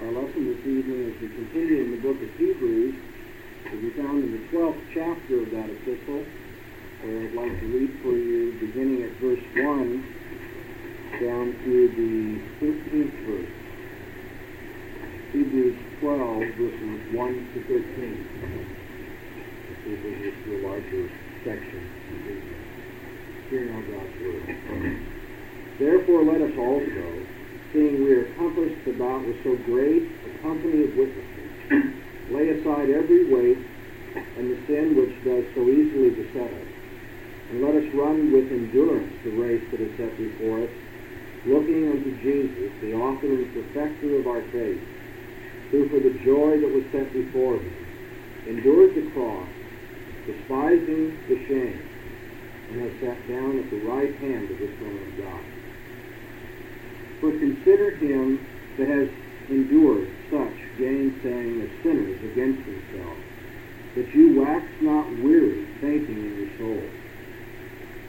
Our lesson this evening as we continue in the book of Hebrews will be found in the 12th chapter of that epistle, where I'd like to read for you beginning at verse 1 down to the 13th verse. Hebrews 12, verses 1 to 13. Let's see if we get to a larger section. Hear now God's word. Therefore let us also, seeing we are compassed about with so great. A company of witnesses, lay aside every weight and the sin which does so easily beset us, and let us run with endurance the race that is set before us, looking unto Jesus, the author and perfecter of our faith, who for the joy that was set before him endured the cross, despising the shame, and has sat down at the right hand of the throne of God. For consider him that has endured such gainsaying of sinners against himself, that you wax not weary, fainting in your soul.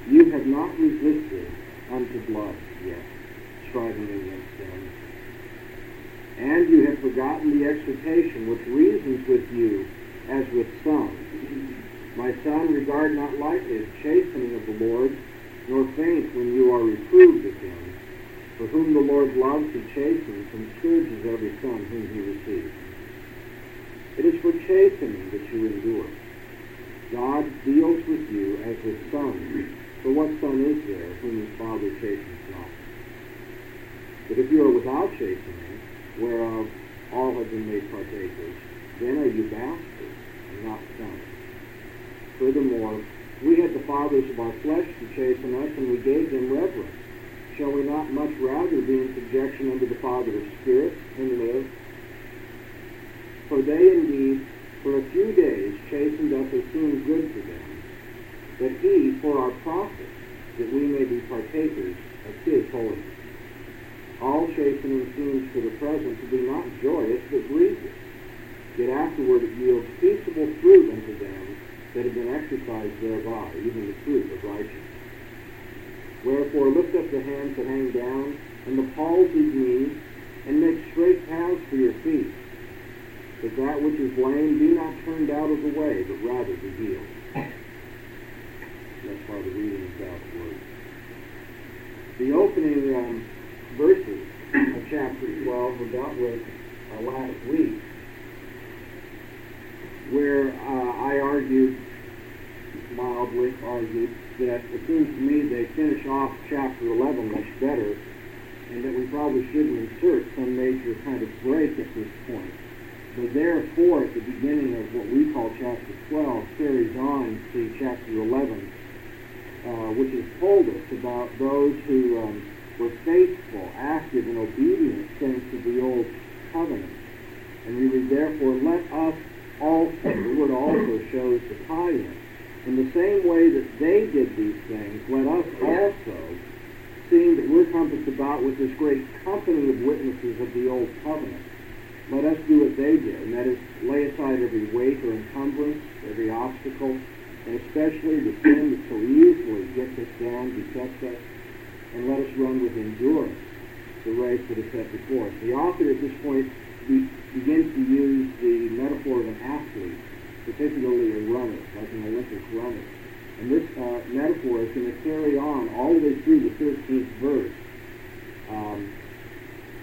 You have not resisted unto blood yet, striving against them. And you have forgotten the exhortation which reasons with you as with sons. My son, regard not lightly the chastening of the Lord, nor faint when you are reproved of him. For whom the Lord loves he chastens and scourges every son whom he receives. It is for chastening that you endure. God deals with you as with sons. For what son is there whom his father chastens not? But if you are without chastening, whereof all have been made partakers, then are you bastards and not sons. Furthermore, we had the fathers of our flesh to chasten us, and we gave them reverence shall we not much rather be in subjection unto the Father of spirits and live? For they indeed for a few days chastened us as seemed good to them, but he for our profit, that we may be partakers of his holiness. All chastening seems for the present to be not joyous, but grievous. Yet afterward it yields peaceable fruit unto them that have been exercised thereby, even the fruit of righteousness. Wherefore lift up the hands that hang down, and the palsied knees, and make straight paths for your feet, that that which is lame be not turned out of the way, but rather be healed. That's why the reading of God's Word. The opening um, verses of chapter 12 were dealt with uh, last week, where uh, I argued, mildly argued, that it seems to me they finish off chapter 11 much better, and that we probably shouldn't insert some major kind of break at this point. But therefore, at the beginning of what we call chapter 12, carries on to chapter 11, uh, which has told us about those who um, were faithful, active, and obedient of the old covenant. And we read, therefore, let us also, the word also shows the tie-in in the same way that they did these things, let us also, seeing that we're compassed about with this great company of witnesses of the old covenant, let us do what they did, and that is lay aside every weight or encumbrance, every obstacle, and especially the sin that so easily gets us down, besets us, and let us run with endurance the race that is set before us. The author at this point begins to use the metaphor of an athlete particularly a runner, like an Olympic runner. And this uh, metaphor is going to carry on all the way through the 13th verse. Um,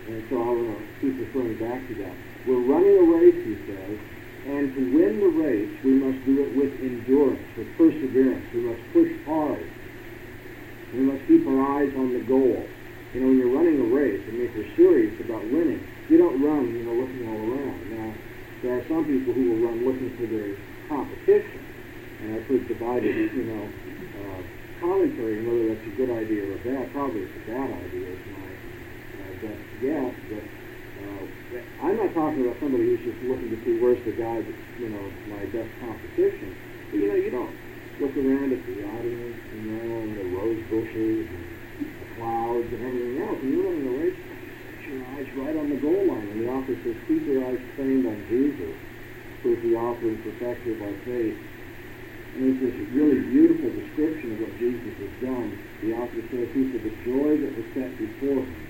and so I'm going to keep referring back to that. We're running a race, he says, and to win the race, we must do it with endurance, with perseverance. We must push hard. We must keep our eyes on the goal. You know, when you're running a race, mean, if you're serious about winning, you don't run, you know, looking all around. Now, there are some people who will run looking for their competition, and I've heard divided, you know, uh, commentary on whether that's a good idea or a bad. Probably it's a bad idea, is my uh, best guess. But uh, I'm not talking about somebody who's just looking to see where's the guy that's, you know, my best competition. But you know, you don't look around at the audience, you know, and the rose bushes and the clouds and everything else, and you're running a race eyes right on the goal line. And the author says, keep your eyes trained on Jesus, who is the author and perfecter of our faith. And it's this really beautiful description of what Jesus has done. The author says, he the joy that was set before him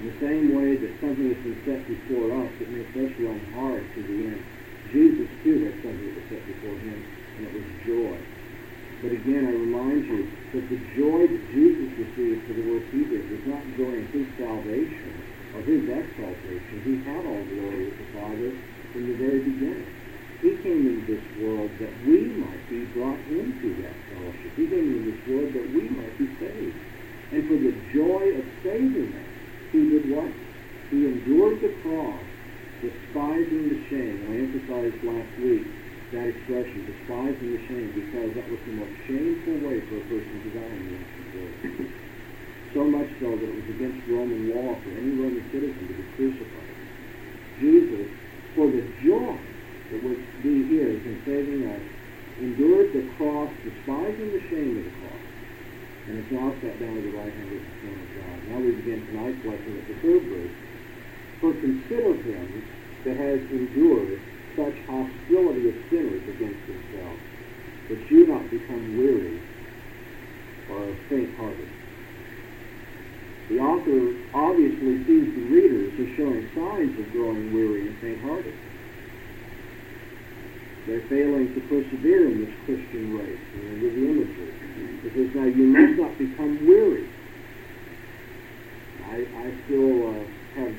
In the same way that something has been set before us that makes us run hard to the end, Jesus too had something that was set before him, and it was joy. But again, I remind you that the joy that Jesus received for the work he did was not joy in his salvation or his exaltation. He had all glory with the Father from the very beginning. He came into this world that we might be brought into that fellowship. He came into this world that we might be saved. And for the joy of saving us, he did what? He endured the cross, despising the shame. I emphasized last week that expression, despising the shame, because that was the most shameful way for a person to die in the ancient world. so much so that it was against Roman law for any Roman citizen to be crucified. Jesus, for the joy that would be his in saving us, endured the cross, despising the shame of the cross, and is now sat down at the right hand of the throne of God. Now we begin tonight's lesson at the third verse. For consider him that has endured such hostility of sinners against himself, that you not become weary or faint-hearted. The author obviously sees the readers as showing signs of growing weary and faint-hearted. They're failing to persevere in this Christian race. And with the imagery. It says, now you must not become weary. I, I still uh, have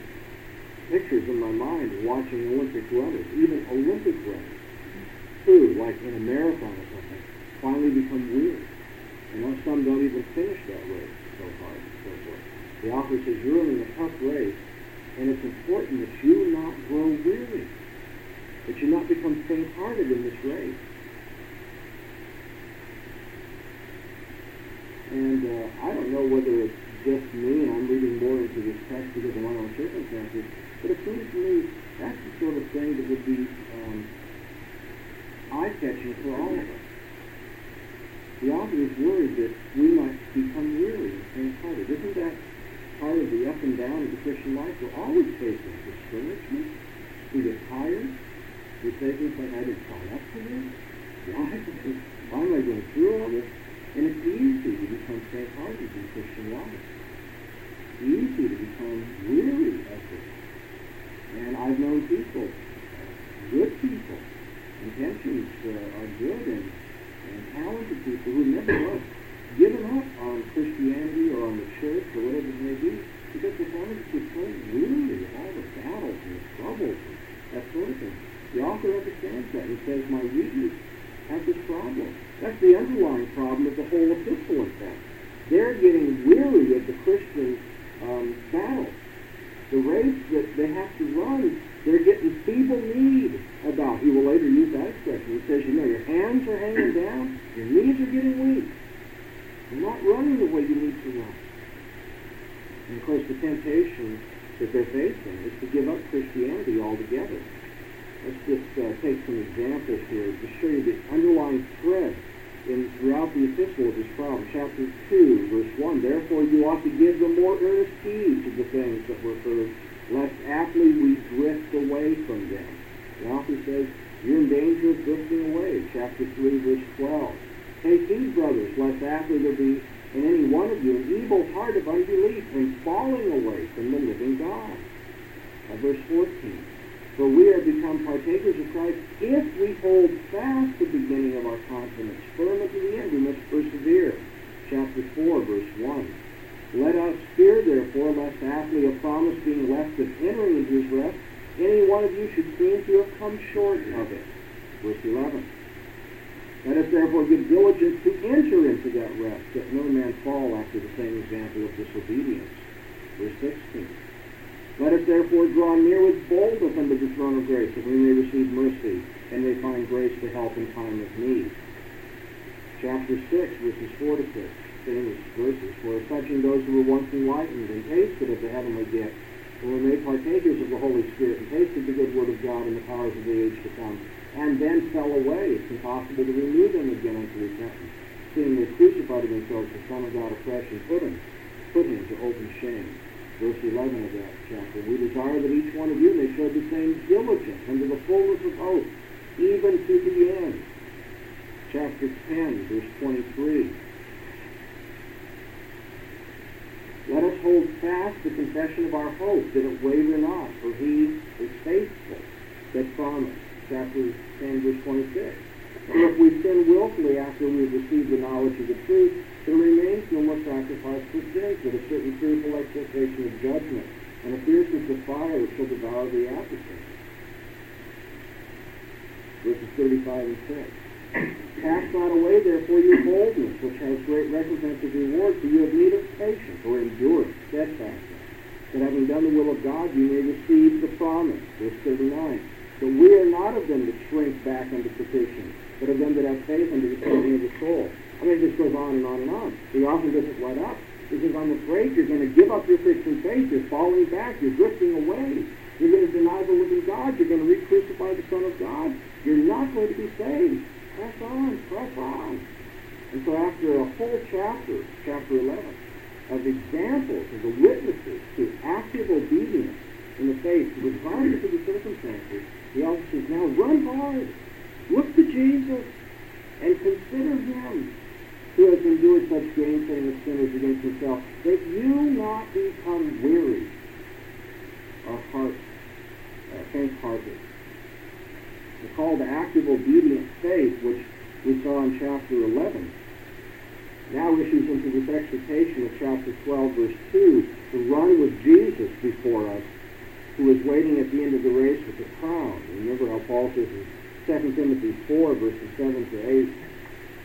pictures in my mind watching Olympic runners, even Olympic runners, who, like in a marathon or something, finally become weary. You know, some don't even finish that race so hard and so forth. The author says you're in a tough race, and it's important that you not grow weary, that you not become faint-hearted in this race. And uh, I don't know whether it's just me, and I'm reading more into this text because of my own circumstances, but it seems to me that's the sort of thing that would be um, eye-catching for all of us. The author is worried that we might become weary and faint-hearted. Isn't that part of the up and down of the Christian life? We're always facing discouragement. We get tired. We say things like, I didn't sign up for this. Why? Why am I going through all this? And it's easy to become faint-hearted in Christian life. It's easy to become weary of this. And I've known people, good people, intentions uh, are good and, and talented people who never have given up on Christianity or on the church or whatever it may be because they it just so weary of all the battles and the troubles and that sort of thing. The author understands that and says, my readers have this problem. That's the underlying problem of the whole epistle, in fact. They're getting weary of the Christian um, battle the race that they have to run, they're getting feeble need about. He will later use that expression. He says, you know, your hands are hanging down, your knees are getting weak. You're not running the way you need to run. And of course, the temptation that they're facing is to give up Christianity altogether. Let's just uh, take some examples here to show you the underlying thread in throughout the epistle of this problem. Chapter 2, verse 1. Therefore you ought to give the more earnest heed to the things that were heard, lest aptly we drift away from them. The author says, you're in danger of drifting away. Chapter 3, verse 12. Take heed, brothers, lest after there be in any one of you an evil heart of unbelief and falling away from the living God. Uh, verse 14. For we are become partakers of Christ if we hold fast the beginning of our confidence firm unto the end. We must persevere. Chapter 4, verse 1. Let us fear, therefore, lest after a promise being left of entering into his rest, any one of you should seem to have come short of it. Verse 11. Let us therefore give diligence to enter into that rest, that no man fall after the same example of disobedience. Verse 16. Let us therefore draw near with boldness unto the throne of grace, that we may receive mercy and may find grace to help in time of need. Chapter 6, verses 4 to 6, famous verses, for such in those who were once enlightened and tasted of the heavenly gift, and were made partakers of the Holy Spirit, and tasted the good word of God and the powers of the age to come, and then fell away. It's impossible to renew them again unto repentance, seeing they crucified themselves the Son of God afresh and put him, put him to open shame verse 11 of that chapter. We desire that each one of you may show the same diligence unto the fullness of hope, even to the end. Chapter 10, verse 23. Let us hold fast the confession of our hope, that it waver not, for he is faithful that promised. Chapter 10, verse 26. For if we sin willfully after we have received the knowledge of the truth, there remains no more sacrifice for sins, but a certain fearful expectation of judgment, and a fierceness of fire which shall devour the adversary. Verses 35 and 6. Cast not away, therefore, your boldness, which has great recompense of reward, for you have need of patience, or endurance, steadfastness, that having done the will of God, you may receive the promise. Verse 39. But we are not of them that shrink back unto perdition, but of them that have faith unto the saving of the soul. I mean, it just goes on and on and on. He often doesn't let up. He says, I'm afraid you're going to give up your Christian faith. You're falling back. You're drifting away. You're going to deny the living God. You're going to re-crucify the Son of God. You're not going to be saved. Press on, press on. And so after a whole chapter, chapter 11, of examples of the witnesses to active obedience in the faith, regardless of the circumstances, he also says, now run hard. Look to Jesus and consider him who has endured such gainsaying of sinners against himself, that you not become weary or heart, uh, faint-hearted the call to active, obedient faith, which we saw in chapter 11, now issues into this exhortation of chapter 12, verse 2, to run with Jesus before us, who is waiting at the end of the race with the crown. Remember how Paul says in 2 Timothy 4, verses 7 to 8,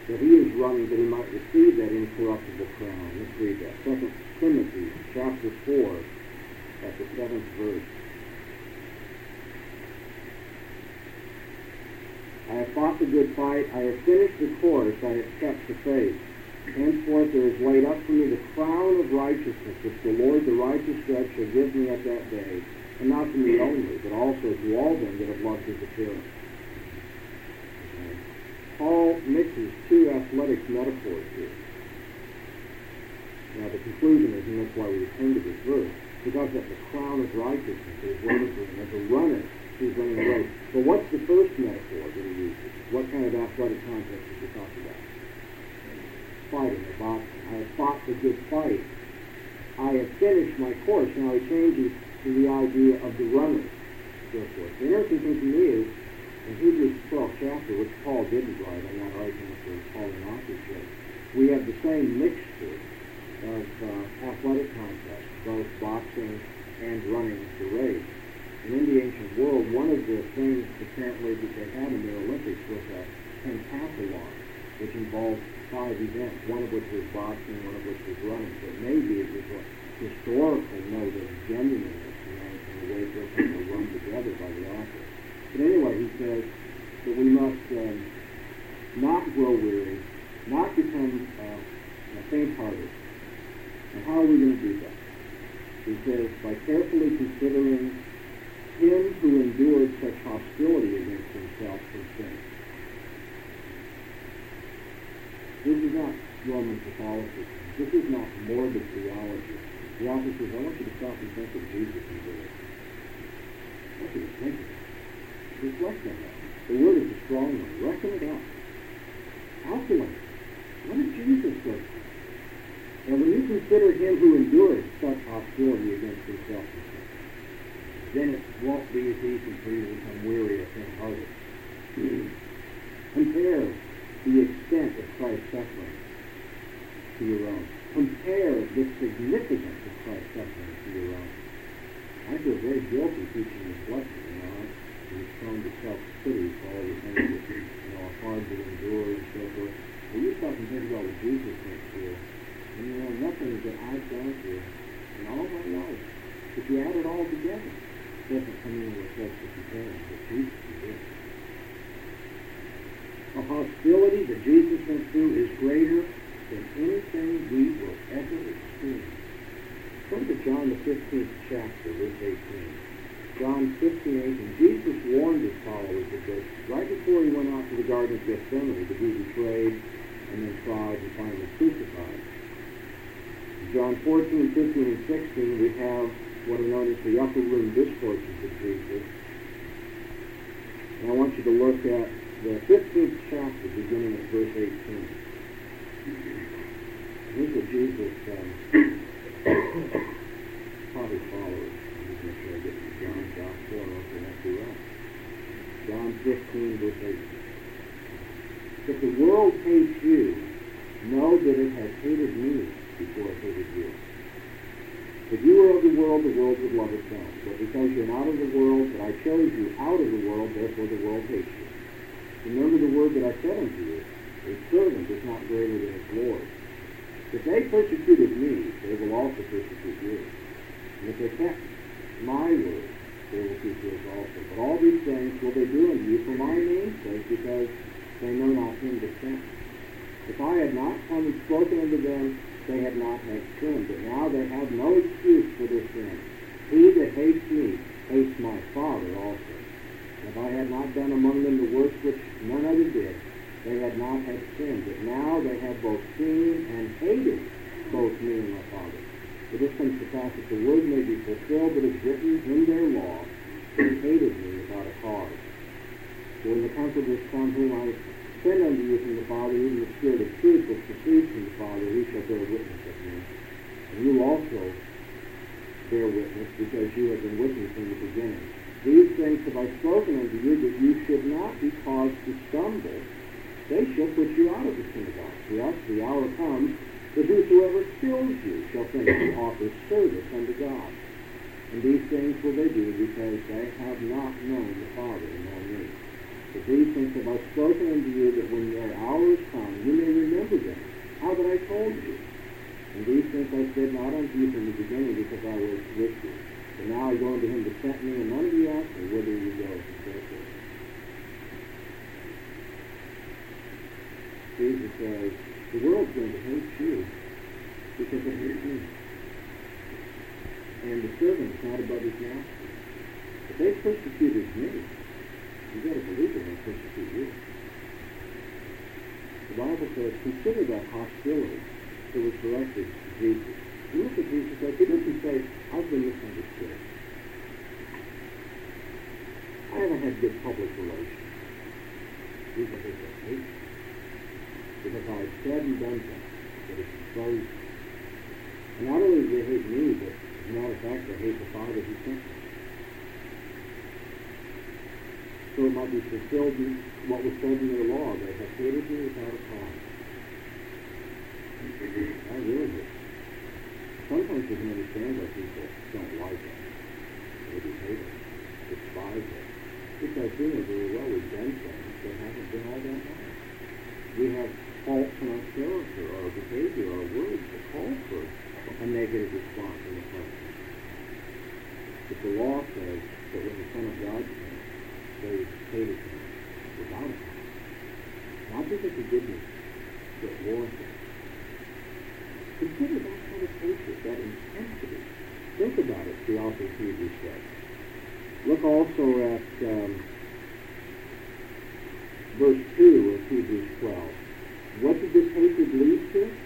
that he is running that he might receive that incorruptible crown. Let's read that. 2 Timothy chapter 4, at the 7th verse. I have fought the good fight. I have finished the course. I have kept the faith. Henceforth there is laid up for me the crown of righteousness, which the Lord, the righteous judge, shall give me at that day, and not to me only, but also to all them that have loved his appearance. Paul mixes two athletic metaphors here. Now the conclusion is, and that's why we return to this verse, because that the crown of righteousness is waiting for a runner who's running the race. But what's the first metaphor that he uses? What kind of athletic context is he talking about? Fighting, or boxing. I have fought the good fight. I have finished my course. Now he changes to the idea of the runner, so forth. The interesting thing to me is, in Hebrews 12 chapter, which Paul didn't write, I'm not arguing for Pauline authorship, we have the same mixture of uh, athletic context, both boxing and running the race and in the ancient world, one of the things apparently that they had in their Olympics was a pentathlon, which involved five events, one of which was boxing, one of which was running. So maybe it was a historical note of genuineness in the way those things were run together by the author. But anyway, he says that we must um, not grow weary, not become uh, faint-hearted. And how are we going to do that? He says, by carefully considering him who endured such hostility against himself from sin. This is not Roman Catholicism. This is not morbid theology. The author says, I want you to stop and think of Jesus and do it. I want you to think of it. Reflect on that. The word is a strong one. Reckon it up. Calculate. What did Jesus go through? And when you consider him who endured such hostility against himself then it won't be as easy for you to become weary or faint-hearted. Compare the extent of Christ's suffering to your own. Compare the significance of Christ's suffering to your own. I feel very guilty teaching this lesson, you know. I'm self-pity for all the things that, you know, are hard to endure and so forth. But you stop and think about what Jesus went through, and you know, nothing that I've gone through in all my life, if you add it all together, doesn't come in with us to compare but Jesus did. The hostility that Jesus went through is greater than anything we will ever experience. Turn to John the 15th chapter, verse 18. John 15, 18. Jesus warned his followers of this right before he went off to the Garden of Gethsemane to be betrayed and then tried and finally crucified. John 14, 15, and 16, we have what are known as the upper room discourses of Jesus. And I want you to look at the 15th chapter, beginning at verse 18. Here's what Jesus um, Probably followers. I'm just make sure I get to John's gospel or else I have to run. John 15, verse 8. If the world hates you, know that it has hated me before it hated you. If you were of the world, the world would love itself. But because you're not of the world, but I chose you out of the world, therefore the world hates you. Remember the word that I said unto you, a servant is not greater than his Lord. If they persecuted me, they will also persecute you. And if they kept my word, will keep yours also. But all these things will they do unto you for my name's sake, because they know not him sent me. If I had not come and spoken unto them, they had not had sin. But now they have no excuse for their sin. He that hates me hates my Father also. If I had not done among them the works which none other did, they had not had sin. But now they have both seen and hated both me and my Father. For this comes to pass that the word may be fulfilled that is written in their law, they hated me without a cause. For when the Comforter is come, whom I send unto you from the Father, even the Spirit of truth which proceeds from the Father, he shall bear witness of me. And you also bear witness, because you have been with me from the beginning. These things have I spoken unto you, that you should not be caused to stumble. They shall put you out of the synagogue. The hour comes that whosoever kills you shall think he offers service unto God. And these things will they do because they have not known the Father known me. But these things have I spoken unto you, that when their hour is come, you may remember them, how that I told you. And these things I said not unto you from the beginning, because I was with you. But now I go unto him to sent me, and none you ask me whither you go, and so. Jesus says, the world's going to hate you because it hates me. And the servant is not above his master. If they persecuted me, you've got to believe they're going to persecute you. The Bible says, consider that hostility that was directed to Jesus. You look at Jesus says, he doesn't say, I've been misunderstood. I haven't had good public relations. These are that hate Because I have said and done things that have exposed me. And not only do they hate me, but as a matter of fact, they hate the Father who sent me. So it might be fulfilled in what was said in their law. They have hated me without a cause. I really do. Sometimes you can understand why people don't like us. Maybe hate us, despise us. Because we know very well we've done things that haven't been all that bad. We have our character, our behavior, our words that call for a negative response in the person. But the law says that when the Son of God came, they hated him without a cause. Not because of goodness, but warranted. Consider that kind of hatred, that intensity. Think about it, the author of Hebrews says. Look also at um, verse 2 of Hebrews 12. What did this hatred lead to?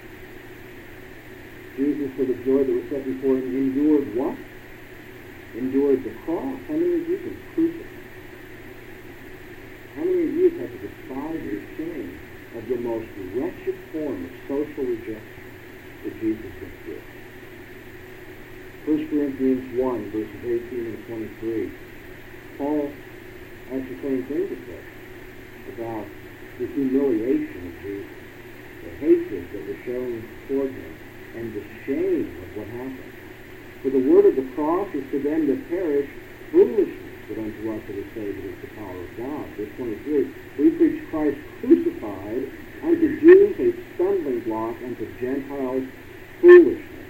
Jesus, for the joy that was set before him, endured what? Endured the cross. How many of you can crucify? How many of you have to despise the shame of the most wretched form of social rejection that Jesus went through? 1 Corinthians 1, verses 18 and 23. Paul has the same thing to say about the humiliation of Jesus, the hatred that was shown toward him, and the shame of what happened. For the word of the cross is to them that perish foolishness, but unto us that are saved is the power of God. Verse 23, we preach Christ crucified, unto Jews a stumbling block, unto Gentiles foolishness.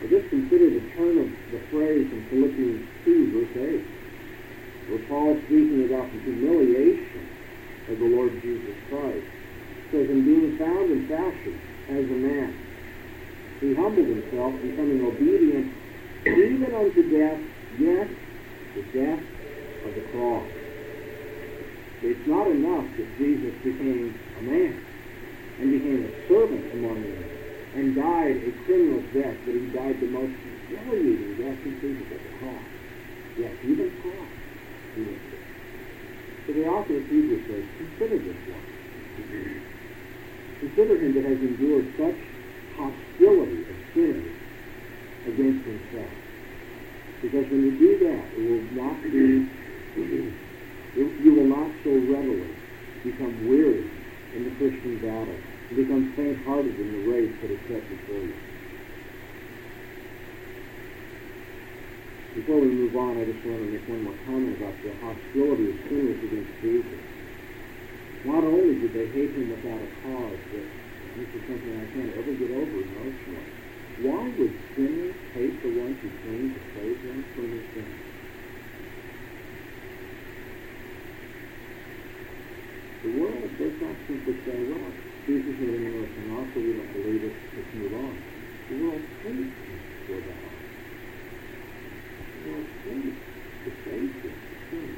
But just consider the turn of the phrase in Philippians 2, verse 8 where Paul is speaking about the humiliation of the Lord Jesus Christ. Says, in being found in fashion as a man, he humbled himself, becoming obedient even unto death, yes, the death of the cross. It's not enough that Jesus became a man and became a servant among men and died a criminal's death, but he died the most humiliating death conceivable, the cross. Yes, even cross. So the author of Hebrews says, consider this one. Consider him that has endured such hostility of sinners against himself. Because when you do that, it will not be, you will not so readily become weary in the Christian battle and become faint-hearted in the race that is set before you. Before we move on, I just want to make one more comment about the hostility of sinners against Jesus. Not only did they hate him without a cause, but this is something I can't ever get over emotionally. Why would sinners hate the one who came to save them from their sins? The world does not simply say, well, Jesus made an us an offer, we don't believe it, let's move on. The world hates him for that was saved. The Savior came.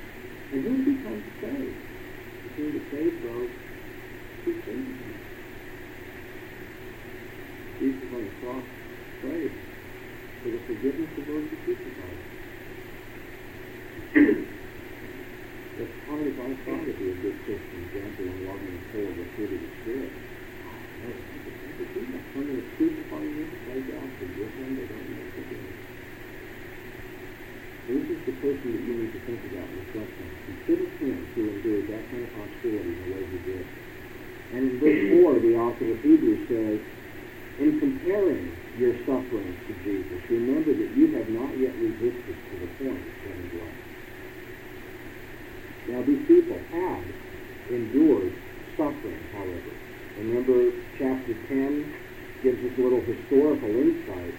And who becomes saved? The king to save those who saved him. Jesus on the cross prayed for the forgiveness of those who crucified. If how many times thought to be a good Christian, gentle and loving and full of the fruit of the Spirit? Oh, I could do that. Someone is crucifying you, play God, forgive them, they don't know what they're doing. This is the person that you need to think about and reflect on. Consider him who endured that kind of hostility in the way he did. And in verse 4, the author of Hebrews says, In comparing your sufferings to Jesus, remember that you have not yet resisted to the point of shedding blood. Now, these people had endured suffering, however. Remember, chapter 10 gives us a little historical insight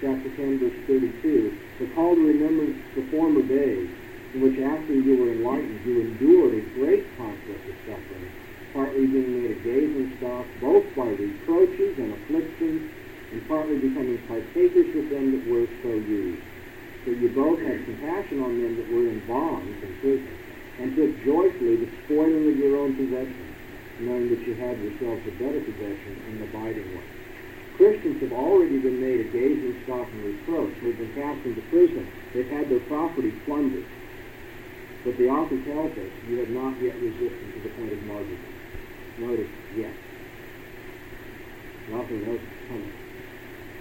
chapter 10, verse 32, recall to remembrance the former days in which after you were enlightened, you endured a great conflict of suffering, partly being made a gazing stock, both by reproaches and afflictions, and partly becoming partakers with them that were so used. So you both had compassion on them that were in bonds and prison, and took joyfully the spoiling of your own possessions, knowing that you had yourselves a better possession in the abiding one. Christians have already been made a gazing stock and reproach. They've been cast into prison. They've had their property plundered. But the author tells us you have not yet resisted to the point of martyrdom. Notice, yet. The author knows it's coming.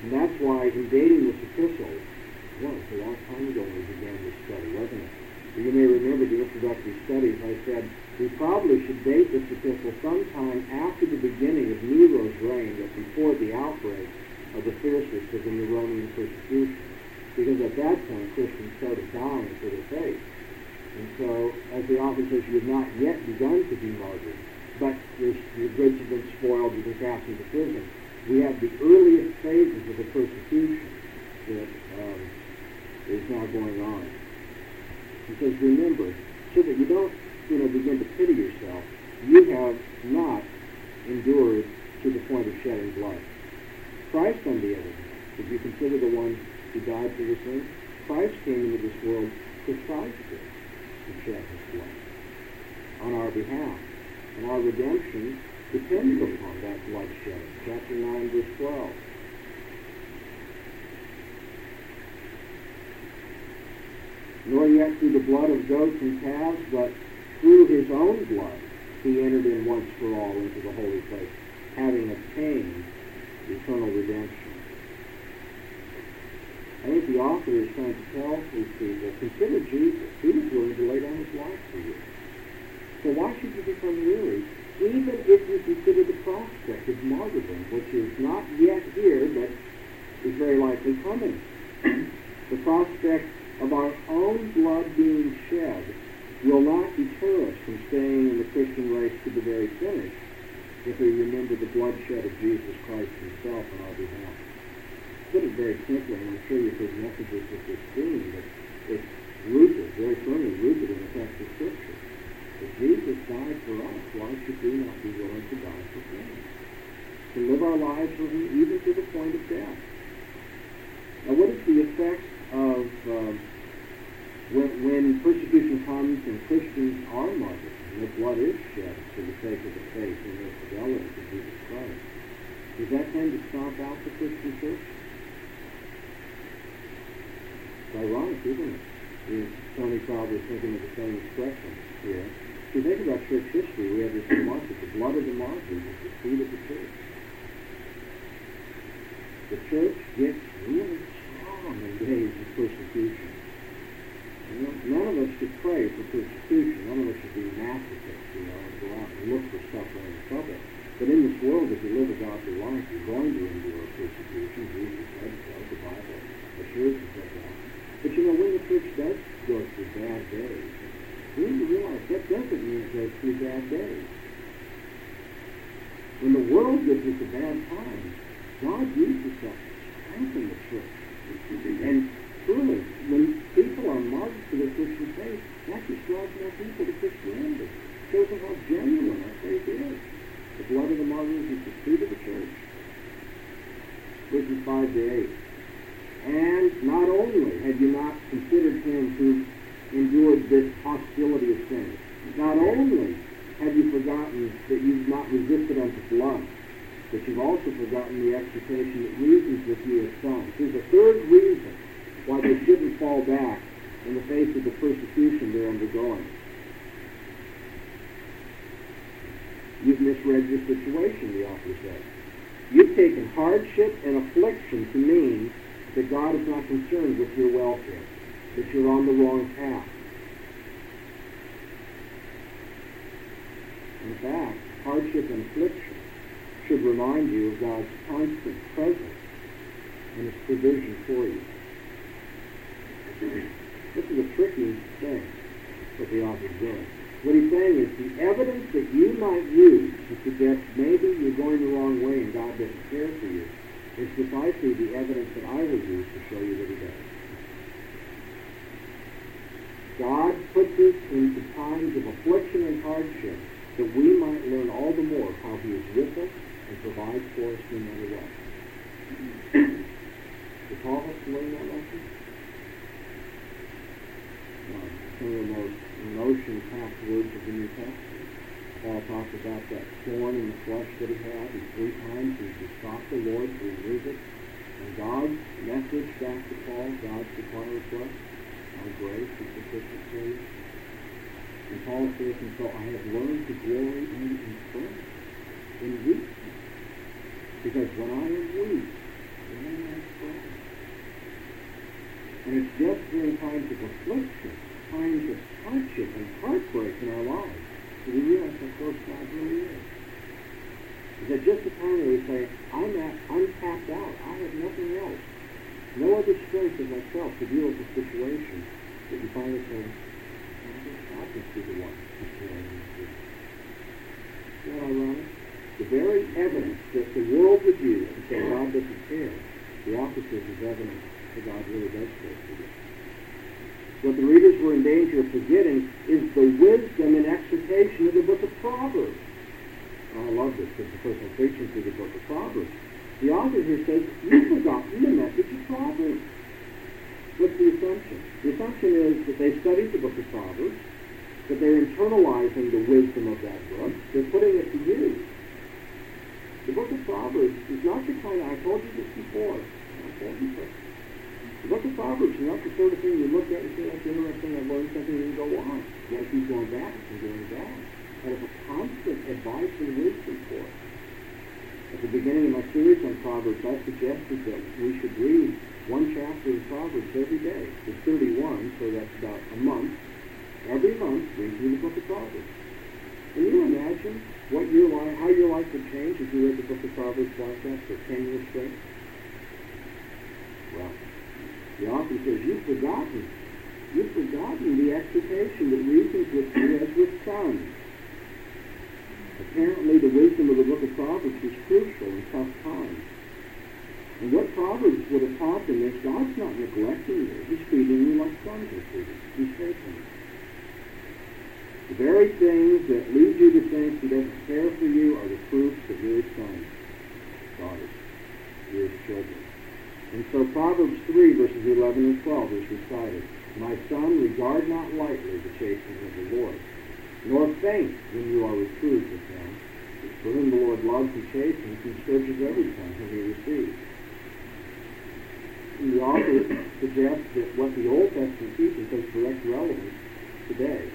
And that's why in dating this epistle, well, it's a long time ago we began this study, wasn't it? You may remember the introductory studies. I said we probably should date this epistle sometime after the beginning of Nero's reign, but before the outbreak of the fiercest of the Neronian persecution. Because at that point, Christians started dying for their faith. And so, as the author says, you have not yet begun to be martyred, but your, your goods have been spoiled, you've been cast into prison. We have the earliest phases of the persecution that um, is now going on. He says, remember, so that you don't you know, begin to pity yourself, you have not endured to the point of shedding blood. Christ, on the other hand, if you consider the one who died for your sins, Christ came into this world precisely to shed his blood on our behalf. And our redemption depends upon that bloodshed. Chapter 9, verse 12. Nor yet through the blood of goats and calves, but through his own blood, he entered in once for all into the holy place, having obtained eternal redemption. I think the author is trying to tell these people, consider Jesus. He was willing to lay down his life for you. So why should you become weary, even if you consider the prospect of martyrdom, which is not yet here, but is very likely coming? the prospect of our own blood being shed will not deter us from staying in the Christian race to the very finish if we remember the bloodshed of Jesus Christ himself on our behalf. Put it very simply, and I'm sure you've heard messages with this theme, but it's rooted, very firmly rooted in the text of Scripture. If Jesus died for us, why should we not be willing to die for him? To live our lives for him even to the point of death. Now, what is the effect of... Um, when, persecution comes and Christians are martyred, their blood is shed for the sake of the faith and their fidelity to Jesus Christ, does that tend to stomp out the Christian church? It's ironic, isn't it? Tony probably thinking of the same expression here. If you think about church history, we have this that the blood of the martyrs is the seed of the church. the church gets really strong in days of persecution. None of us should pray for persecution. None of us should be masochists, you know, and go out and look for suffering and trouble. But in this world, if you live a godly life, you're going to endure persecution. Jesus said so. The Bible assures us of that. But you know, when the church does go through bad days, we need to realize that doesn't mean it goes through bad days. When the world gives us a bad time, God uses that to strengthen the church. And truly, when people are martyred for their Christian faith, that just draws more people to Christianity. Shows them how genuine our faith is. The blood of the martyrs is the fruit of the church. Verses 5 to 8. And not only had you not considered him who endured this hostility of sin, not only have you forgotten that you've not resisted unto blood, but you've also forgotten the exhortation that reasons with you as sons. Here's a third reason why they shouldn't fall back in the face of the persecution they're undergoing. You've misread your situation, the author says. You've taken hardship and affliction to mean that God is not concerned with your welfare, that you're on the wrong path. In fact, hardship and affliction should remind you of God's constant presence and His provision for you. This is a tricky thing, what the author's doing. What he's saying is the evidence that you might use to suggest maybe you're going the wrong way and God doesn't care for you is precisely the evidence that I would use to show you that he does. God puts us into times of affliction and hardship that we might learn all the more how he is with us and provides for us no matter what. Did Paul have to learn that lesson? Some of the most emotion-packed words of the New Testament. Paul talks about that thorn in the flesh that he had, and three times he besought the Lord to remove it. And God's message back to Paul, God's was what? My grace for you. And Paul says, and so I have learned to glory in infirmity, in weakness. Because when I am weak, then I am strong. And it's just during times of affliction, times of hardship and heartbreak in our lives that we realize how close God really is. Is that just the time we say, I'm, at, I'm tapped out, I have nothing else, no other strength in myself to deal with the situation, that you finally say, God must be the one. Isn't that ironic? The very evidence that the world would use to say God doesn't care, the opposite is evidence that God really does care for you. What the readers were in danger of forgetting is the wisdom and exhortation of the book of Proverbs. Oh, I love this because the person preaching through the book of Proverbs. The author here says, you've forgotten the message of Proverbs. What's the assumption? The assumption is that they studied the book of Proverbs, that they're internalizing the wisdom of that book, they're putting it to use. The book of Proverbs is not the kind of, I told you this before, I told you so. The at of Proverbs is not the sort of thing you look at and say, that's interesting, I learned something, and go on. You gotta keep going back and going back. And it's a constant advice and wisdom for us. At the beginning of my series on Proverbs, I suggested that we should read one chapter of Proverbs every day. There's 31, so that's about a month. Every month, read through the book of Proverbs. Can you imagine what your life, how your life would change if you read the book of Proverbs like that for 10 years straight? Well, the author says, you've forgotten. You've forgotten the exhortation that reasons with you as with sons. Apparently, the wisdom of the book of Proverbs is crucial in tough times. And what Proverbs would have taught them is God's not neglecting you. He's treating you like sons are treated. He's faithful. The very things that lead you to think he doesn't care for you are the proofs that you're his sons, daughters, children. And so Proverbs 3, verses 11 and 12 is recited. My son, regard not lightly the chastening of the Lord, nor faint when you are reproved with him. For whom the Lord loves and chastens, and scourges every son whom he receives. And the author suggests that what the Old Testament teaches has direct relevance today.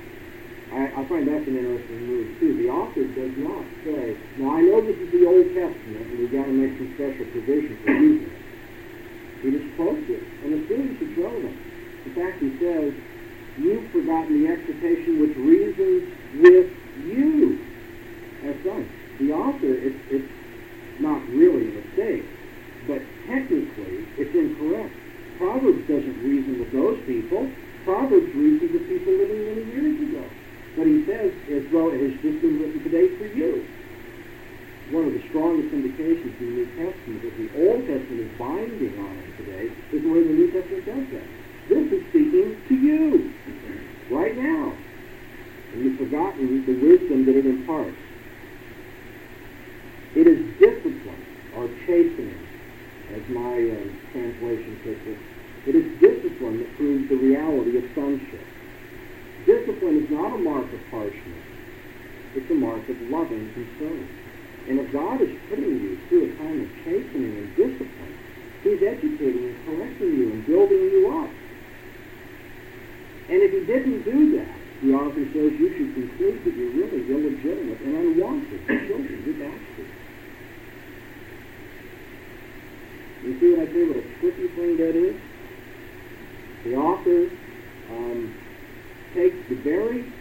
I, I find that's an interesting move, too. The author does not say, now I know this is the Old Testament, and we've got to make some special provision for using. He just quotes it, and the students should show them. In fact, he says, You've forgotten the exhortation which reasons with you as sons. The author, it's, it's not really a mistake, but technically it's incorrect. Proverbs doesn't reason with those people. Proverbs reasons with people living many years ago. But he says, as though it has just been written today for you. One of the strongest indications in the New Testament that the Old Testament is binding on us today is the way the New Testament does that. This is speaking to you right now. And you've forgotten the wisdom that it imparts. It is discipline or chastening, as my uh, translation puts it. It is discipline that proves the reality of sonship. Discipline is not a mark of harshness. It's a mark of loving concern. And if God is putting you through a time of chastening and discipline, He's educating and correcting you and building you up. And if He didn't do that, the author says you should conclude that you're really illegitimate and unwanted children. You're bastards. You see what I say? What a tricky thing that is? The author um, takes the very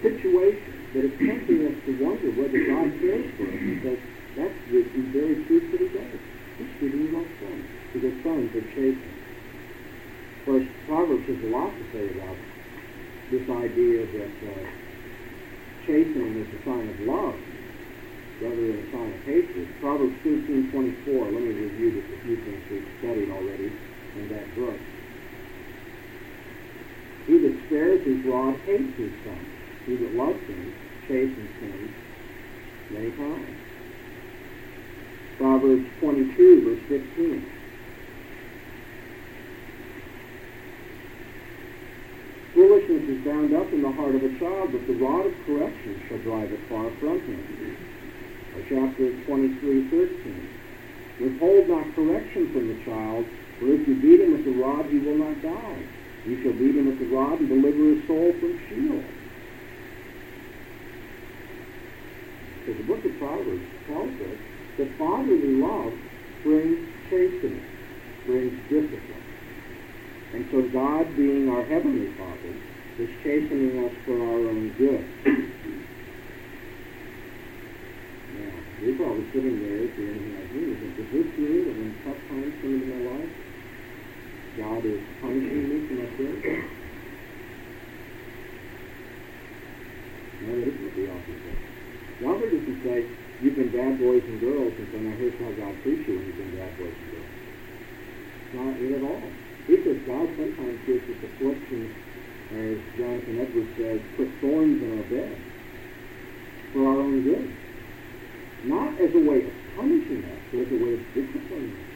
situation that is tempting us to wonder whether God cares for us because that's the, the very truth that he does. He's treating you like sons, because sons are chastened. Of course, Proverbs has a lot to say about this idea that uh, chastening is a sign of love rather than a sign of hatred. Proverbs 13, 24, let me review just a few things we've studied already in that book. He that spares his rod hates his son. He that loves him chastens him many times. Proverbs 22, verse 15. Foolishness is bound up in the heart of a child, but the rod of correction shall drive it far from him chapter 23, 13. Withhold not correction from the child, for if you beat him with the rod, he will not die. You shall beat him with the rod and deliver his soul from Sheol. So the book of Proverbs tells us that fatherly love brings chastening, brings discipline. And so God, being our heavenly Father, is chastening us for our own good. now, you're probably sitting there if you're anything like me is this true that when tough times come into my life, God is punishing me for my sin? No, that isn't the says. The author doesn't say, you've been bad boys and girls, and so now here's how God treats you when you've been bad boys and girls. Not it at all. He says God sometimes gives us afflictions, as Jonathan Edwards says, put thorns in our bed for our own good not as a way of punishing us, but as a way of disciplining us.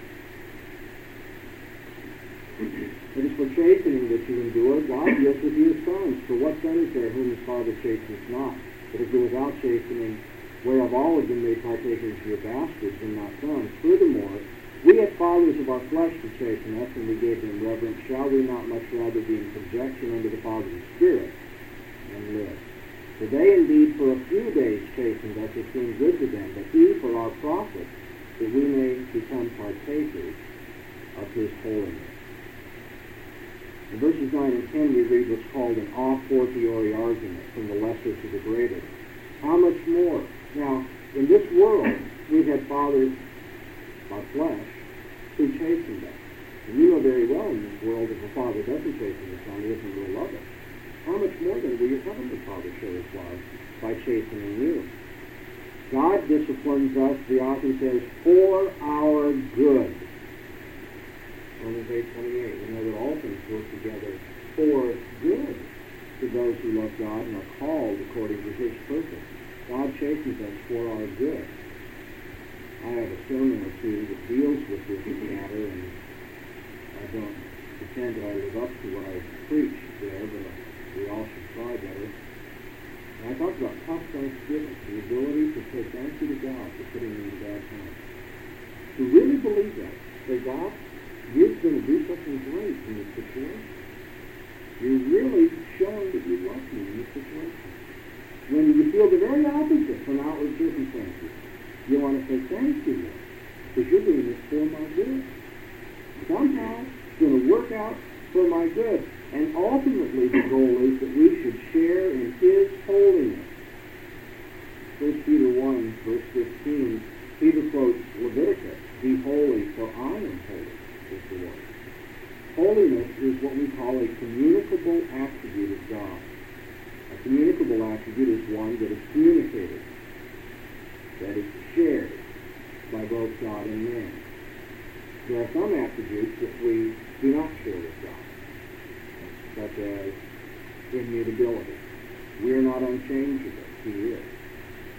it is for chastening that you endure. God deals with you as sons. For what son is there whom his father chastens not? But if you're without chastening, whereof all have been made partakers of your bastards and not sons. Furthermore, we had fathers of our flesh to chasten us, and we gave them reverence. Shall we not much rather be in subjection unto the Father of Spirit and live? For they indeed for a few days chastened us, it seemed good to them, but he for our profit, that we may become partakers of his holiness. Verses 9 and 10 we read what's called an a fortiori argument, from the lesser to the greater. How much more? Now, in this world, we have had fathers by flesh who chastened us. And you know very well in this world if a father doesn't chasten his son, he isn't really love us how much more then will your heavenly Father show his love by chastening you? God disciplines us, the author says, for our good. Romans 8, 28. We know that all things work together for good to those who love God and are called according to his purpose. God chastens us for our good. I have a sermon or two that deals with this matter, and I don't pretend that I live up to what I preach there, but we all should try better. And I talked about tough thanksgiving, the ability to say thank you to God for putting me in bad times. To really believe that, say, God, you're going to do something great in this situation. You're really showing that you love me in this situation. When you feel the very opposite from outward circumstances, you want to say thank you, Lord, because you're doing this for my good. Somehow it's going to work out for my good. And ultimately the goal is that we should share in his holiness. 1 Peter 1, verse 15, Peter quotes Leviticus, Be holy, for I am holy, Holiness is what we call a communicable attribute of God. A communicable attribute is one that is communicated, that is shared by both God and man. There are some attributes that we do not share with God, such as immutability. We are not unchangeable. He is.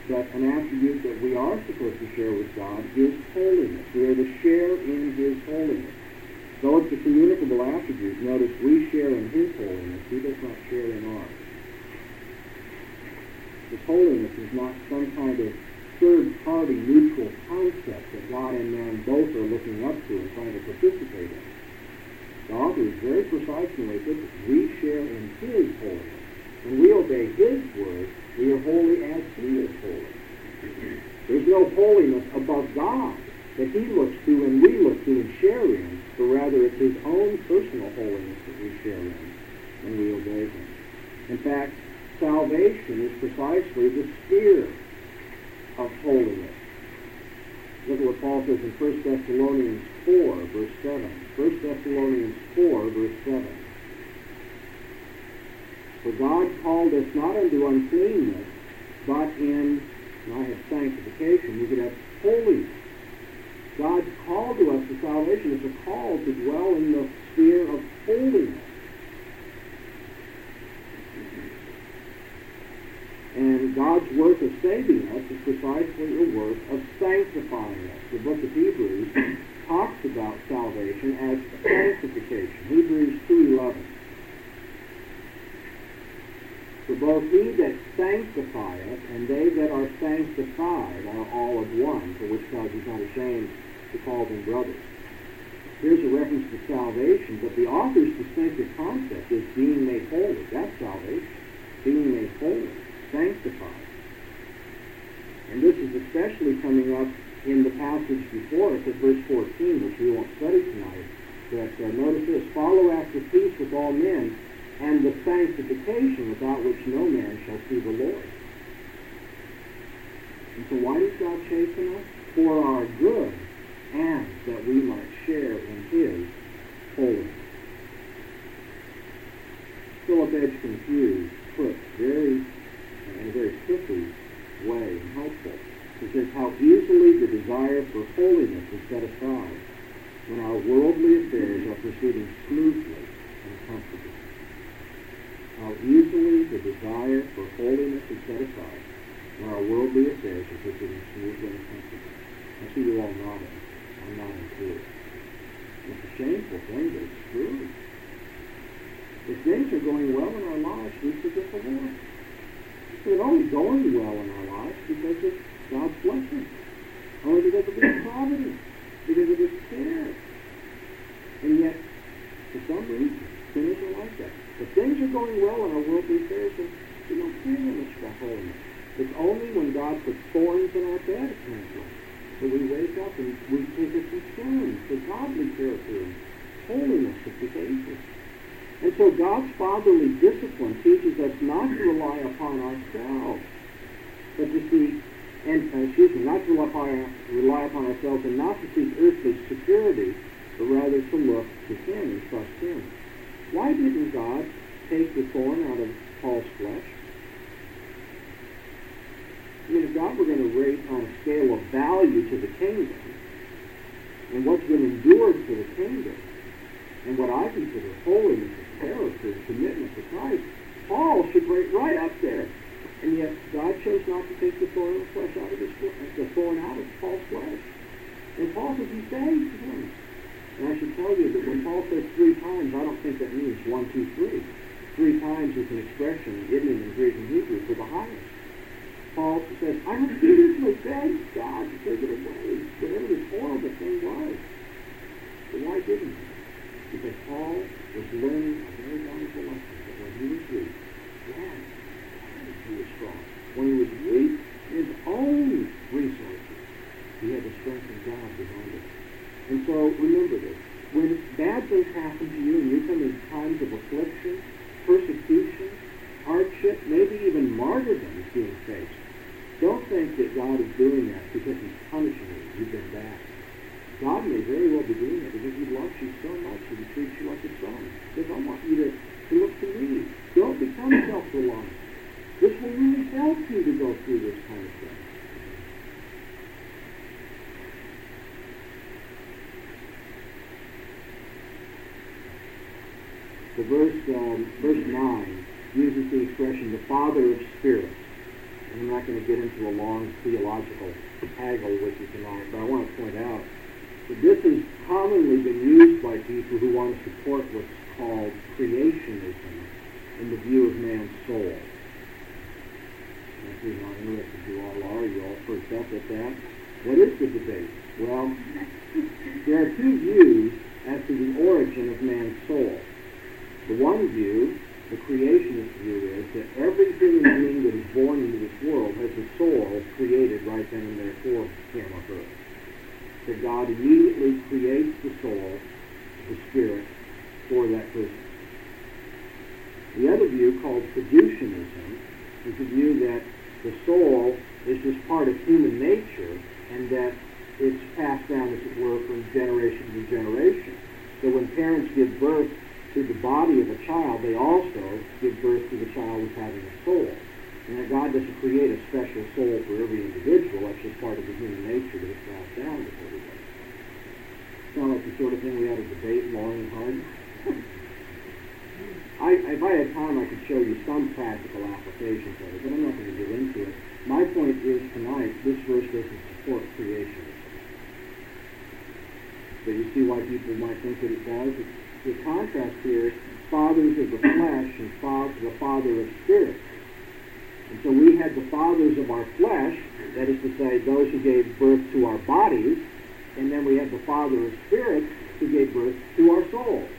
But an attribute that we are supposed to share with God is holiness. We are to share in His holiness. Though it's a communicable attribute, notice we share in His holiness. He does not share in ours. His holiness is not some kind of third-party neutral concept that God and man both are looking up to and trying to participate in. The author is very precise in the We share in His holiness. When we obey His word, we are holy as He is holy. There's no holiness above God that He looks to and we look to and share in, but rather it's His own personal holiness that we share in when we obey Him. In fact, salvation is precisely the sphere of holiness. Look at what Paul says in 1 Thessalonians 4, verse 7. 1 Thessalonians 4, verse 7. For God called us not unto uncleanness, but in, I have sanctification, we could have holiness. God's call to us to salvation is a call to dwell in the sphere of holiness. And God's work of saving us is precisely the work of sanctifying us. The book of Hebrews talks about salvation as sanctification. Hebrews 2.11. For both he that sanctifieth and they that are sanctified are all of one, for which God is not ashamed to call them brothers. Here's a reference to salvation, but the author's distinctive concept is being made holy. That's salvation. Being made holy, sanctified. And this is especially coming up in the passage before us at verse 14, which we won't study tonight. But uh, notice this, follow after peace with all men and the sanctification without which no man shall see the Lord. And so why does God chasten us? For our good, and that we might share in his holiness. Philip Edgcumbe Hughes put very, in a very pithy way and helpful. He says how easily the desire for holiness is set aside when our worldly affairs are proceeding smoothly and comfortably how easily the desire for holiness is set aside when our worldly affairs are proceeding smoothly and comfortably. I see you all nodding. I'm nodding too. It's a shameful thing, but it's true. If things are going well in our lives, we forget the Lord. They're only going well in our lives because of God's blessing. Only because of His providence, because of His care. And yet, for some reason, sinners are like that. If things are going well in our worldly affairs, then we don't care that much about holiness. It's only when God puts thorns in our bed, apparently, that we wake up and we take a concern for godly character and holiness of behavior. And so God's fatherly discipline teaches us not to rely upon ourselves, but to seek, and uh, excuse me, not to rely upon, rely upon ourselves and not to seek earthly security, but rather to look to Him and trust Him. Why didn't God take the thorn out of Paul's flesh? I mean, if God were going to rate on a scale of value to the kingdom, and what's been endured for the kingdom, and what I consider holiness of character commitment to Christ, Paul should rate right up there. And yet God chose not to take the thorn of the flesh out of his flesh, the thorn out of Paul's flesh. And Paul says he saved him. And I should tell you that when Paul says three times, I don't think that means one, two, three. Three times is an expression given in Greek and Hebrew for the highest. Paul says, I repeatedly begged God to take it away, whatever this horrible thing was. But why didn't he? Because Paul was learning a very wonderful lesson that when he was weak, then he was strong. When he was weak his own resources, he had the strength of God behind him. And so remember this. When bad things happen to you and you come in times of affliction, persecution, hardship, maybe even martyrdom is being faced, don't think that God is doing that because he's punishing you. You've been bad. God may very well be doing it because he loves you so much and he treats you like a son. Because I want you to, to look to me. Don't become self-reliant. This will really help you to go through this punishment. The verse, um, verse 9 uses the expression the Father of spirits. And I'm not going to get into a long theological haggle with you tonight, but I want to point out that this has commonly been used by people who want to support what's called creationism in the view of man's soul. You're not interested, you all are. You all first up at that. What is the debate? Well, there are two views as to the origin of man's soul. The one view the creationist view is that every human being that is born into this world has a soul created right then and there for him or her. That God immediately creates the soul, the spirit, for that person. The other view, called traducianism, is the view that the soul is just part of human nature and that it's passed down, as it were, from generation to generation. So when parents give birth to the body of a child, they also give birth to the child who's having a soul. And that God doesn't create a special soul for every individual. That's just part of the human nature that is passed down to everybody. Sound like the sort of thing we had a debate long and hard. I, if I had time, I could show you some practical applications of it, but I'm not going to get into it. My point is tonight, this verse doesn't support creationism. But you see why people might think that it does? It's the contrast here, fathers of the flesh and father, the father of spirit. And so we had the fathers of our flesh, that is to say, those who gave birth to our bodies, and then we had the father of spirit who gave birth to our souls.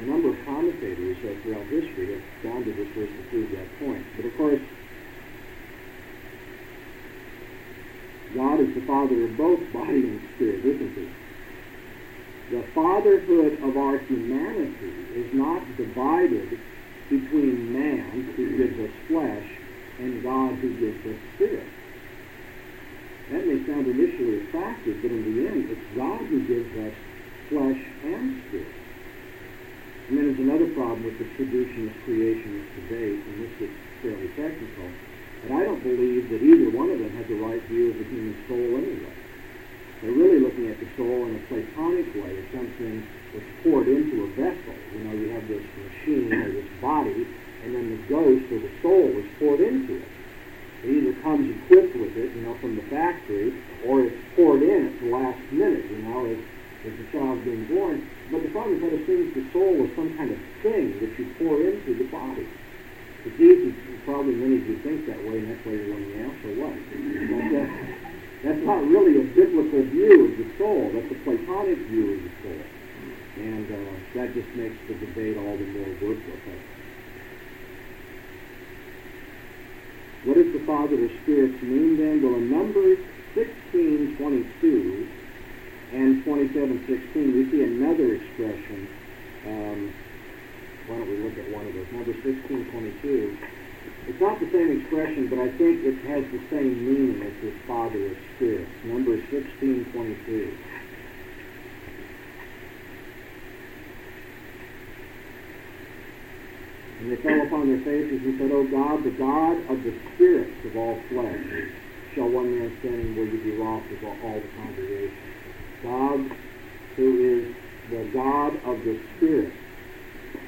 A number of commentators uh, throughout history have gone to this verse to prove that point. But of course, God is the father of both body and spirit, isn't he? The fatherhood of our humanity is not divided between man, who gives us flesh, and God, who gives us spirit. That may sound initially attractive, but in the end, it's God who gives us flesh and spirit. And then there's another problem with the traducianist creationist debate, and this gets fairly technical, but I don't believe that either one of them has the right view of the human soul anyway. They're really looking at the soul in a Platonic way as something that's poured into a vessel. You know, you have this machine or this body, and then the ghost or the soul is poured into it. It either comes equipped with it, you know, from the factory, or it's poured in at the last minute, you know, as, as the child's being born. But the problem is that assumes the soul is some kind of thing that you pour into the body. It's easy, probably many of you think that way, and that's why you're wondering, yeah, so what? Uh, That's not really a biblical view of the soul. That's a Platonic view of the soul. And uh, that just makes the debate all the more worthless. What does the Father of spirits mean then? Well, in Numbers 16, 22 and 27, 16, we see another expression. Um, why don't we look at one of those? Numbers 16, 22. It's not the same expression, but I think it has the same meaning as this Father of Spirits. Number 1622. And they fell upon their faces and said, O God, the God of the spirits of all flesh, shall one man standing where you be wroth with all the congregation. God, who is the God of the spirits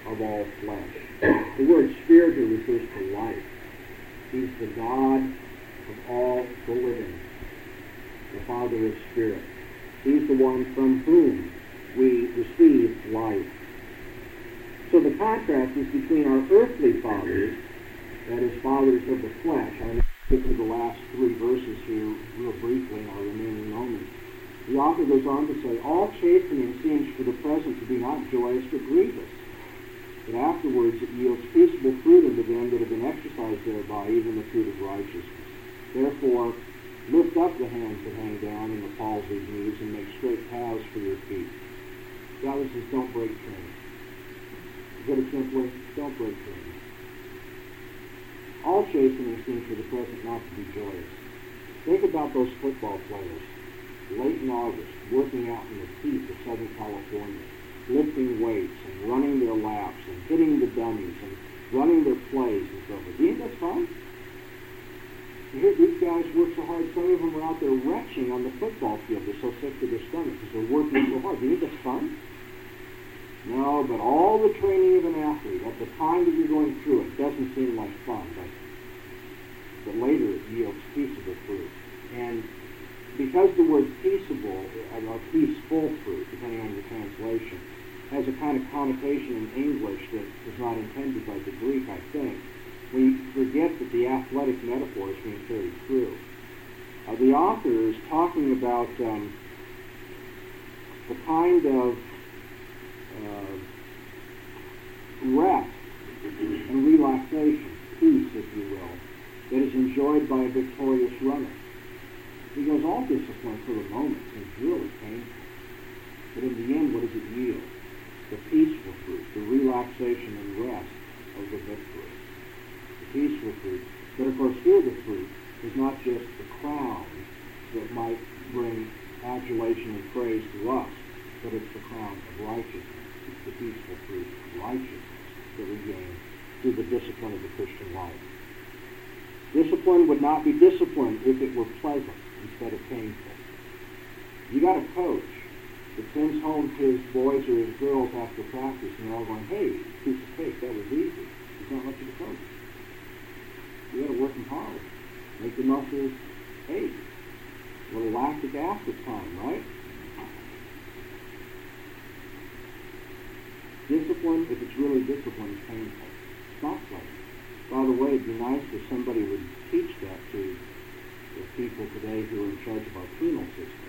of all flesh. The word spirit refers to life. He's the God of all the living, the Father of spirit. He's the one from whom we receive life. So the contrast is between our earthly fathers, that is, fathers of the flesh. I'm going to the last three verses here real briefly in our remaining moments. The author goes on to say, All chastening seems for the present to be not joyous but grievous but afterwards it yields peaceable fruit unto them that have been exercised thereby, even the fruit of righteousness. Therefore, lift up the hands that hang down and the palsied knees, and make straight paths for your feet. God says, don't break chains. Put it simply, don't break chains. All chastening seems for the present not to be joyous. Think about those football players, late in August, working out in the heat of Southern California, lifting weights and running their laps and hitting the dummies and running their plays and so forth. Do you think that's fun? You hear these guys work so hard, some of them are out there retching on the football field. They're so sick to their stomach because they're working so hard. Do you think that's fun? No, but all the training of an athlete at the time that you're going through it doesn't seem like fun, but, but later it yields peaceable fruit. And because the word peaceable, uh, or peaceful fruit, depending on your translation, has a kind of connotation in English that is not intended by the Greek, I think, we forget that the athletic metaphor is being carried through. Uh, the author is talking about um, the kind of uh, rest and relaxation, peace, if you will, that is enjoyed by a victorious runner. Because all discipline for the moment is really painful. But in the end, what does it yield? The peaceful fruit, the relaxation and rest of the victory. The peaceful fruit. But of course, here the fruit is not just the crown that might bring adulation and praise to us, but it's the crown of righteousness the peaceful fruit of righteousness that we gain through the discipline of the Christian life. Discipline would not be discipline if it were pleasant instead of painful. You got a coach that sends home his boys or his girls after practice and they're all going, hey, piece of cake, that was easy. He's not much of a coach. You got to work them hard. Make the muscles ache. A little lactic acid time, right? Discipline, if it's really discipline, is painful. It's not pleasant. By the way, it'd be nice if somebody would teach that to the people today who are in charge of our penal system.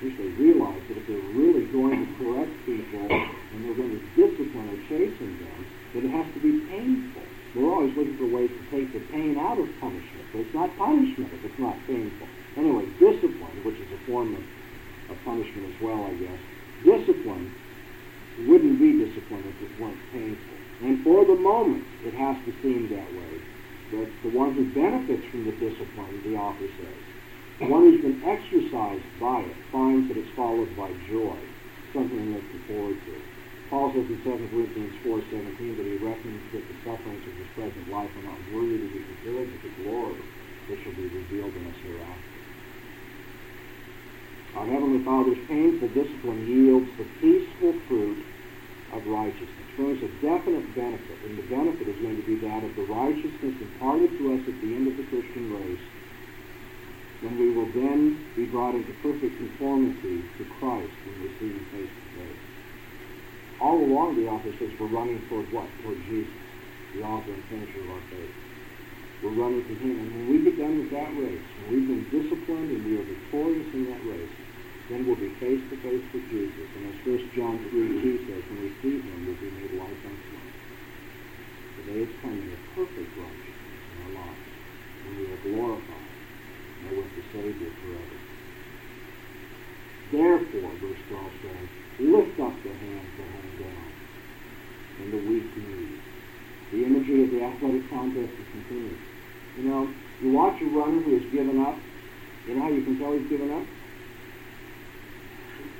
They realize that if they're really going to correct people and they're going to discipline or chasten them, that it has to be painful. We're always looking for ways to take the pain out of punishment, but it's not punishment if it's not painful. Anyway, discipline, which is a form of, of punishment as well, I guess, discipline wouldn't be discipline if it weren't painful. And for the moment, it has to seem that way. But the one who benefits from the discipline, the author says, one who's been exercised by it finds that it's followed by joy, something to look forward to. Paul says in 2 Corinthians 4.17 that he reckons that the sufferings of this present life are not worthy to be compared with the glory that shall be revealed in us hereafter. Our Heavenly Father's painful discipline yields the peaceful fruit of righteousness, brings a definite benefit, and the benefit is going to be that of the righteousness imparted to us at the end of the Christian race, when we will then be brought into perfect conformity to Christ when we see Him face to face. All along, the author says we're running toward what? Toward Jesus, the author and finisher of our faith. We're running to Him, and when we get done with that race, when we've been disciplined and we are victorious in that race, then we'll be face to face with Jesus. And as 1 John 3 2 says, when we see him, we'll be made like unto him. The day is coming of perfect righteousness in our lives, when we are glorified and with the Savior forever. Therefore, verse 12 says, lift up the hands that hang down and the weak knees. The imagery of the athletic contest is continued. You know, you watch a runner who has given up. You know how you can tell he's given up?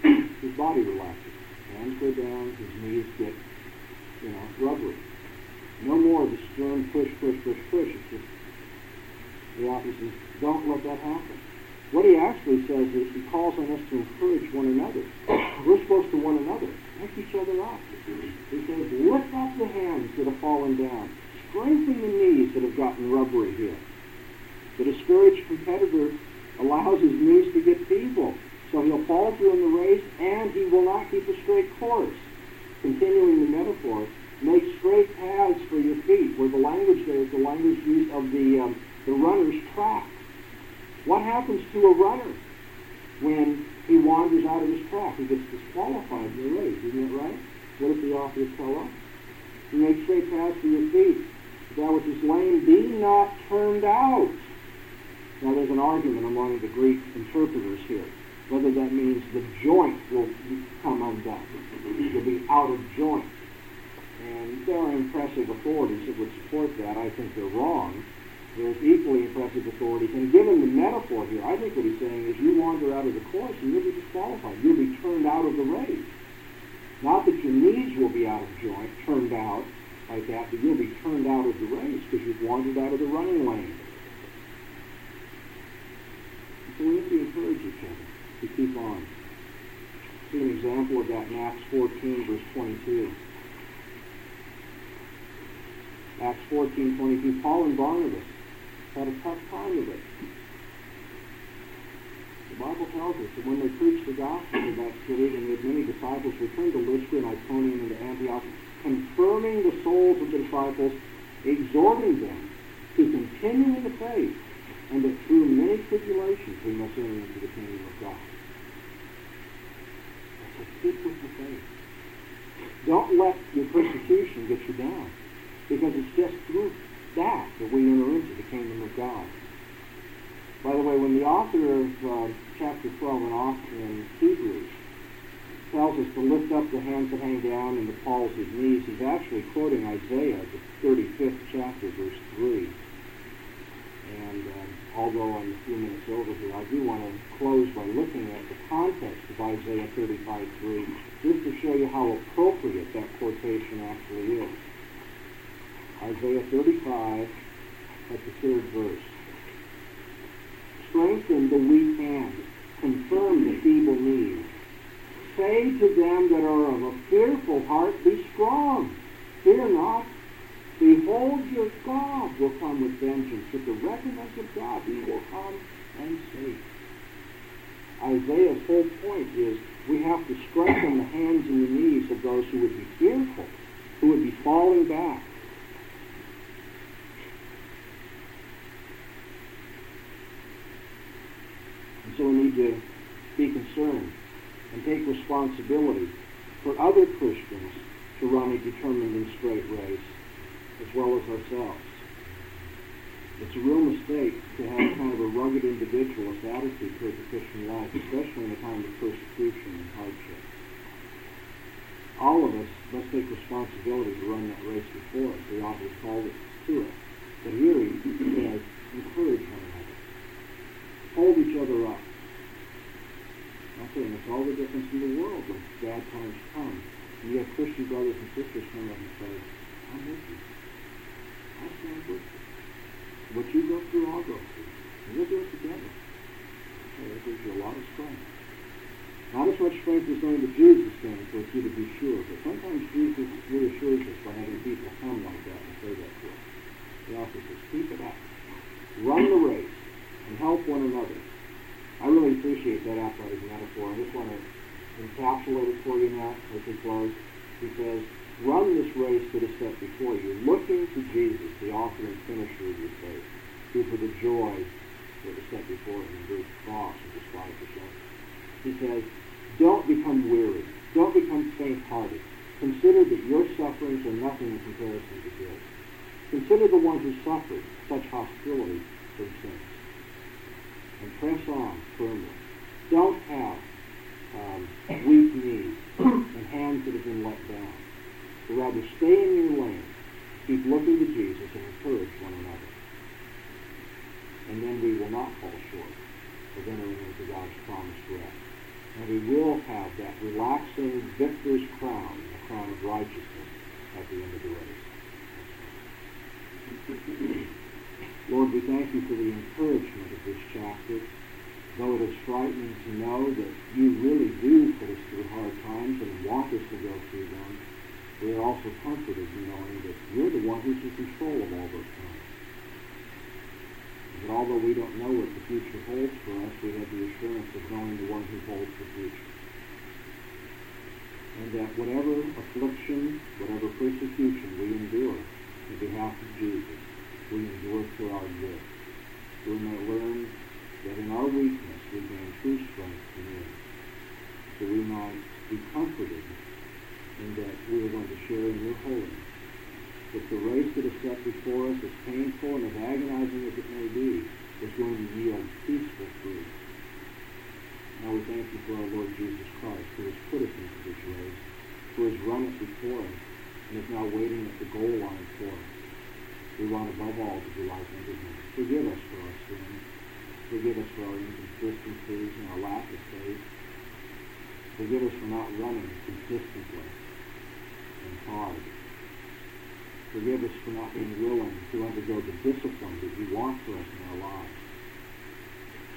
his body relaxes. Hands go down, his knees get, you know, rubbery. No more of the stern push, push, push, push. It's just, the says, don't let that happen. What he actually says is he calls on us to encourage one another. We're supposed to one another. Lift each other up. He says, lift up the hands that have fallen down. Strengthen the knees that have gotten rubbery here. The discouraged competitor allows his knees to get feeble. So he'll fall through in the race, and he will not keep a straight course. Continuing the metaphor, make straight paths for your feet, where the language there is the language used of the, um, the runner's track. What happens to a runner when he wanders out of his track? He gets disqualified in the race, isn't it right? What if the author tell us? You make straight paths for your feet. That which is lame be not turned out. Now there's an argument among the Greek interpreters here whether that means the joint will come undone. Will be out of joint. And there are impressive authorities that would support that. I think they're wrong. There's equally impressive authorities. And given the metaphor here, I think what he's saying is you wander out of the course and you'll be disqualified. You'll be turned out of the race. Not that your knees will be out of joint, turned out like that, but you'll be turned out of the race because you've wandered out of the running lane. So we have to encourage each other to keep on. See an example of that in Acts 14, verse 22. Acts 14, 22. Paul and Barnabas had a tough time of it. The Bible tells us that when they preached the gospel in that city and with many disciples returned to Lystra and Iconium and to Antioch, confirming the souls of the disciples, exhorting them to continue in the faith, and that through many tribulations we must enter into the kingdom of God. So keep with the faith. Don't let your persecution get you down, because it's just through that that we enter into the kingdom of God. By the way, when the author of uh, chapter 12 in, in Hebrews tells us to lift up the hands that hang down and the palms of knees, he's actually quoting Isaiah, the 35th chapter, verse 3. And um, although I'm a few minutes over here, I do want to close by looking at the context of Isaiah 35:3, just to show you how appropriate that quotation actually is. Isaiah 35, at the third verse. Strengthen the weak hand, confirm the feeble knees. Say to them that are of a fearful heart, Be strong, fear not. Behold, your God will come with vengeance. With the recompense of God, he will come and save. Isaiah's whole point is we have to strengthen the hands and the knees of those who would be fearful, who would be falling back. So we need to be concerned and take responsibility for other Christians to run a determined and straight race as well as ourselves. It's a real mistake to have kind of a rugged individualist attitude toward the Christian life, especially in a time of persecution and hardship. All of us must take responsibility to run that race before us. The author called it to it. But here he says, encourage one another. Hold each other up. I'm saying it's all the difference in the world when bad times come. And you have Christian brothers and sisters come up and say, I'm with you. I'll stand with you. What you go through, I'll go through. And we'll do it together. Okay, that gives you a lot of strength. Not as much strength as knowing that Jesus stands for you to be sure, but sometimes Jesus reassures us by having people come like that and say that to us. He also says, keep it up. Run the race and help one another. I really appreciate that athletic metaphor. I just want to encapsulate it for you now as we close. He says, Run this race that is set before you, looking to Jesus, the author and finisher of your faith, who for the joy that was set before him endured the cross and despised the shame. He says, don't become weary. Don't become faint-hearted. Consider that your sufferings are nothing in comparison to his. Consider the one who suffered such hostility for sins. And press on firmly. Don't have um, weak knees and hands that have been let down but rather stay in your lane, keep looking to Jesus, and encourage one another. And then we will not fall short of entering into God's promised rest. And we will have that relaxing victor's crown, the crown of righteousness at the end of the race. Lord, we thank you for the encouragement of this chapter. Though it is frightening to know that you really do put us through hard times and want us to go through them, we are also comforted in knowing that you're the one who's in control of all those things. That although we don't know what the future holds for us, we have the assurance of knowing the one who holds the future. And that whatever affliction, whatever persecution we endure in behalf of Jesus, we endure for our good. We may learn that in our weakness we gain true strength in Him. So we might be comforted and that we are going to share in your holiness. That the race that is set before us, as painful and as agonizing as it may be, is going to yield peaceful fruit. Now we thank you for our Lord Jesus Christ, who has put us into this race, who has run it before us, and is now waiting at the goal line for us. We want above all to be like unto him. Forgive us for our sins. Forgive us for our inconsistencies and our lack of faith. Forgive us for not running consistently and hard. Forgive us for not being to the discipline that you want for us in our lives.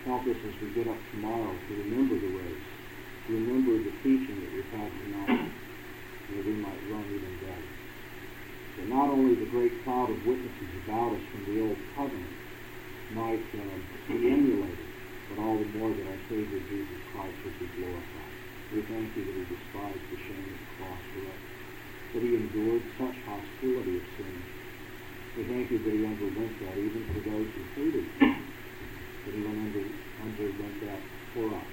Help us as we get up tomorrow to remember the race, to remember the teaching that we've had tonight, that we might run even better. That not only the great cloud of witnesses about us from the old covenant might uh, be emulated, but all the more that our Savior Jesus Christ would be glorified. We thank you that he despised the shame of the cross for us, that he endured such hostility of sin. We thank you that he underwent that even for those who hated him, that he went under, underwent that for us.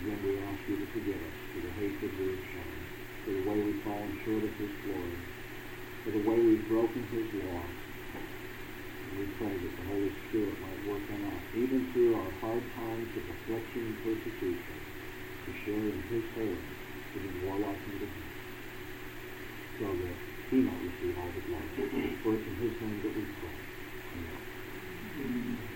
Again, we ask you to forgive us for the hatred we have shown, for the way we've fallen short of his glory, for the way we've broken his laws. And we pray that the Holy Spirit might work in us, even through our hard times of affliction and persecution, to share in his holiness, to be more like unto him, so that he might receive all the glory. For it's in His name that we pray. Amen.